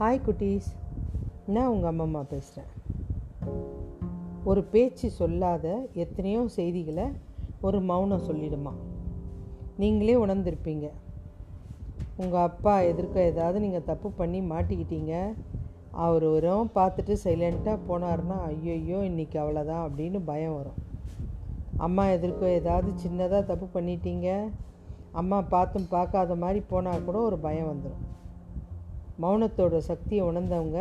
Hi குட்டீஸ். நான் உங்கள் அம்மா அம்மா பேசுகிறேன் ஒரு பேச்சு சொல்லாத எத்தனையோ செய்திகளை ஒரு மௌனம் சொல்லிடுமா? நீங்களே உணர்ந்திருப்பீங்க. உங்கள் அப்பா எதிர்க்க ஏதாவது நீங்கள் தப்பு பண்ணி மாட்டிக்கிட்டீங்க. அவர் வரும் பார்த்துட்டு சைலண்ட்டாக போனார்னா ஐயோ இன்றைக்கி அவ்வளோதான் அப்படின்னு பயம் வரும். அம்மா எதிர்க்க ஏதாவது சின்னதாக தப்பு பண்ணிட்டீங்க. அம்மா பார்த்தும் பார்க்காத மாதிரி போனால் கூட ஒரு பயம் வந்துடும் மௌனத்தோட சக்தியை உணர்ந்தவங்க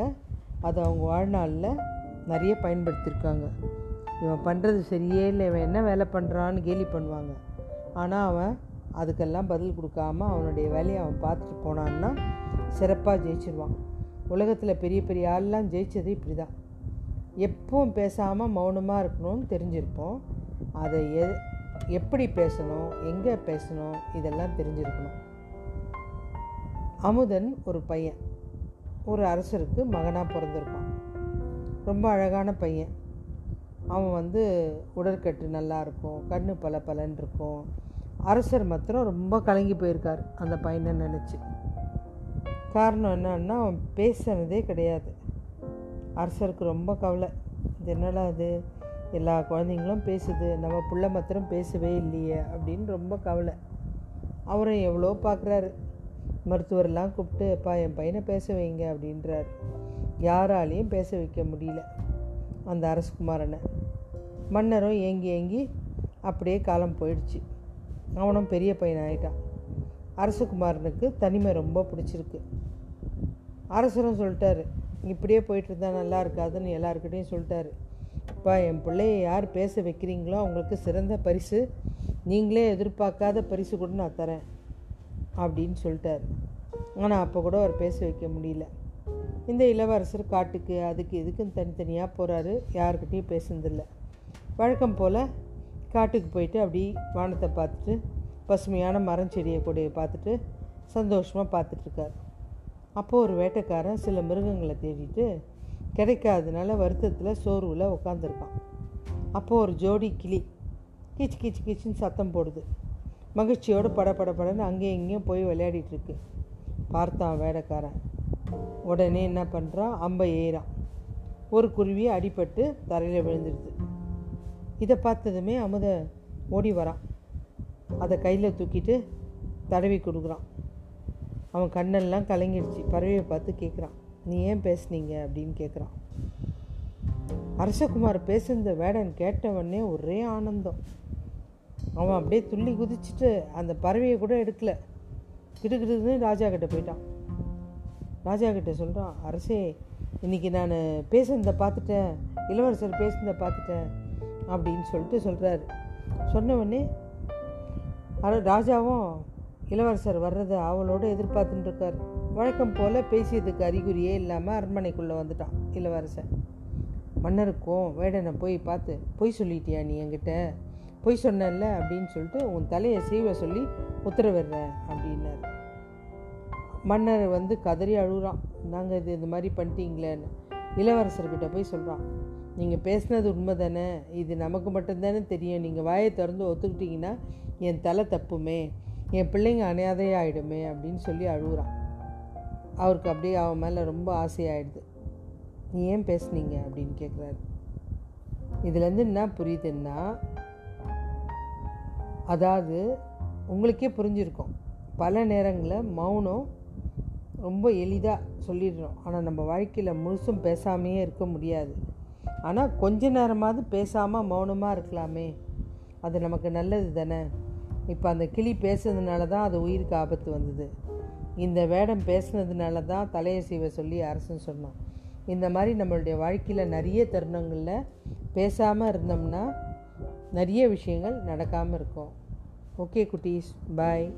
அதை அவங்க வாழ்நாளில் நிறைய பயன்படுத்தியிருக்காங்க இவன் பண்ணுறது சரியே இல்லை இவன் என்ன வேலை பண்ணுறான்னு கேலி பண்ணுவாங்க. ஆனால் அவன் அதுக்கெல்லாம் பதில் கொடுக்காம அவனுடைய வேலையை அவன் பார்த்துட்டு போனான்னா சிறப்பாக ஜெயிச்சிருவான். உலகத்தில் பெரிய பெரிய ஆள்லாம் ஜெயிச்சது இப்படி தான் எப்பவும் பேசாமல் மௌனமாக இருக்கணும்னு தெரிஞ்சிருப்போம். அதை எ எப்படி பேசணும் எங்கே பேசணும் இதெல்லாம் தெரிஞ்சிருக்கணும். அமுதன் ஒரு பையன். ஒரு அரசருக்கு மகனாக பிறந்திருப்பான். ரொம்ப அழகான பையன். அவன் வந்து உடற்கட்டு நல்லா இருக்கும் கண்ணு பல பலன் இருக்கும். அரசர் மாத்திரம் ரொம்ப கலங்கி போயிருக்கார் அந்த பையனை நினச்சி. காரணம் என்னன்னா அவன் பேசுனதே கிடையாது. அரசருக்கு ரொம்ப கவலை. இது என்னடா அது எல்லா குழந்தைங்களும் பேசுது நம்ம புள்ள மாத்திரம் பேசவே இல்லையே அப்படின்னு ரொம்ப கவலை. அவரும் எவ்வளோ பார்க்குறாரு மருத்துவரெல்லாம் கூப்பிட்டு அப்பா என் பையனை பேச வைங்க அப்படின்றார். யாராலையும் பேச வைக்க முடியல அந்த அரசகுமாரனை. மன்னரும் ஏங்கி ஏங்கி அப்படியே காலம் போயிடுச்சு. அவனும் பெரிய பையன் ஆயிட்டான். அரசகுமாரனுக்கு தனிமை ரொம்ப பிடிச்சிருக்கு. அரசரும் சொல்லிட்டாரு இப்படியே போயிட்டு இருந்தால் நல்லா இருக்காதுன்னு எல்லாருக்கிட்டையும் சொல்லிட்டாரு. இப்போ என் பிள்ளைய யார் பேச வைக்கிறீங்களோ அவங்களுக்கு சிறந்த பரிசு. நீங்களே எதிர்பார்க்காத பரிசு கூட நான் தரேன். அப்படின்னு சொல்லிட்டார். ஆனால் அப்போ கூட அவர் பேச வைக்க முடியல. இந்த இளவரசர் காட்டுக்கு அதுக்கு இதுக்குன்னு தனித்தனியாக போகிறாரு யாருக்கிட்டேயும் பேசுனதில்லை. வழக்கம் போல் காட்டுக்கு போயிட்டு அப்படி வானத்தை பார்த்துட்டு பசுமையான மரம் செடியை கொடையை பார்த்துட்டு சந்தோஷமாக பார்த்துட்ருக்கார் அப்போது ஒரு வேட்டைக்காரன் சில மிருகங்களை தேடிட்டு கிடைக்காதனால வருத்தத்தில் சோர்வில் உட்காந்துருக்கான் அப்போது ஒரு ஜோடி கிளி கீச்சு கீச்சு கீச்சுன்னு சத்தம் போடுது. மகிழ்ச்சியோடு பட பட படன்னு அங்கேயும் இங்கேயும் போய் விளையாடிட்டுருக்கு பார்த்தான் வேடக்காரன். உடனே என்ன பண்ணுறான் அம்பை ஏறான். ஒரு குருவி அடிபட்டு தரையில் விழுந்துடுது இதை பார்த்ததுமே அமுத ஓடி வரான். அதை கையில் தூக்கிட்டு தடவி கொடுக்குறான். அவன் கண்ணெல்லாம் கலங்கிடுச்சு பறவையை பார்த்து கேட்குறான் நீ ஏன் பேசுனீங்க? அப்படின்னு கேட்குறான் அரசகுமார் பேசுனத வேடன் கேட்டவொடனே ஒரே ஆனந்தம். அவன் அப்படியே துள்ளி குதிச்சுட்டு அந்த பறவையை கூட எடுக்கல. கிட்டுக்கிட்டுன்னு ராஜா கிட்ட போயிட்டான். ராஜா கிட்ட சொல்கிறான் அரசே இன்னைக்கு நான் பேசுனதை பார்த்துட்டேன் இளவரசர் பேசுனதை பார்த்துட்டேன் அப்படின்னு சொல்லிட்டு சொல்கிறாரு சொன்னவொடனே அர ராஜாவும் இளவரசர் வர்றதை அவளோட எதிர்பார்த்துட்டுருக்கார் வழக்கம் போல் பேசியதுக்கு அறிகுறியே இல்லாமல் அரண்மனைக்குள்ளே வந்துட்டான் இளவரசன். மன்னருக்கும் வேடனை போய் பார்த்து பொய் சொல்லிட்டியா நீ என்கிட்ட? பொய் சொன்னல அப்படின்னு சொல்லிட்டு உன் தலையை சீவ சொல்லி உத்தரவிடுறேன் அப்படின்னாரு. மன்னர் வந்து கதறி அழுகுறான். நாங்கள் இது இந்த மாதிரி பண்ணிட்டீங்களேன்னு. இளவரசர்கிட்ட போய் சொல்கிறான் நீங்கள் பேசுனது உண்மை தானே இது நமக்கு மட்டும்தானே தெரியும். நீங்கள் வாயை திறந்து ஒத்துக்கிட்டிங்கன்னா என் தலை தப்புமே. என் பிள்ளைங்க அனாதையாயிடுமே அப்படின்னு சொல்லி அழுகுறான். அவருக்கு அப்படியே அவன் மேலே ரொம்ப ஆசையாயிடுது. நீ ஏன் பேசுனீங்க? அப்படின்னு கேட்குறாரு இதுலேருந்து என்ன புரியுதுன்னா அதாவது உங்களுக்கே புரிஞ்சிருக்கும். பல நேரங்களில் மௌனம் ரொம்ப எளிதாக சொல்லிடுறோம் ஆனால் நம்ம வாழ்க்கையில் முழுசும் பேசாமையே இருக்க முடியாது. ஆனால் கொஞ்ச நேரமாவது பேசாமல் மௌனமாக இருக்கலாமே. அது நமக்கு நல்லது தானே? இப்போ அந்த கிளி பேசுனதுனால தான் அது உயிருக்கு ஆபத்து வந்தது. இந்த வேடம் பேசுனதுனால தான் தலையை சீவ சொல்லி அரசன் சொன்னான். இந்த மாதிரி நம்மளுடைய வாழ்க்கையில் நிறைய தருணங்களில் பேசாமல் இருந்தோம்னா நிறைய விஷயங்கள் நடக்காமல் இருக்கும். ஓகே குட்டீஸ். பாய்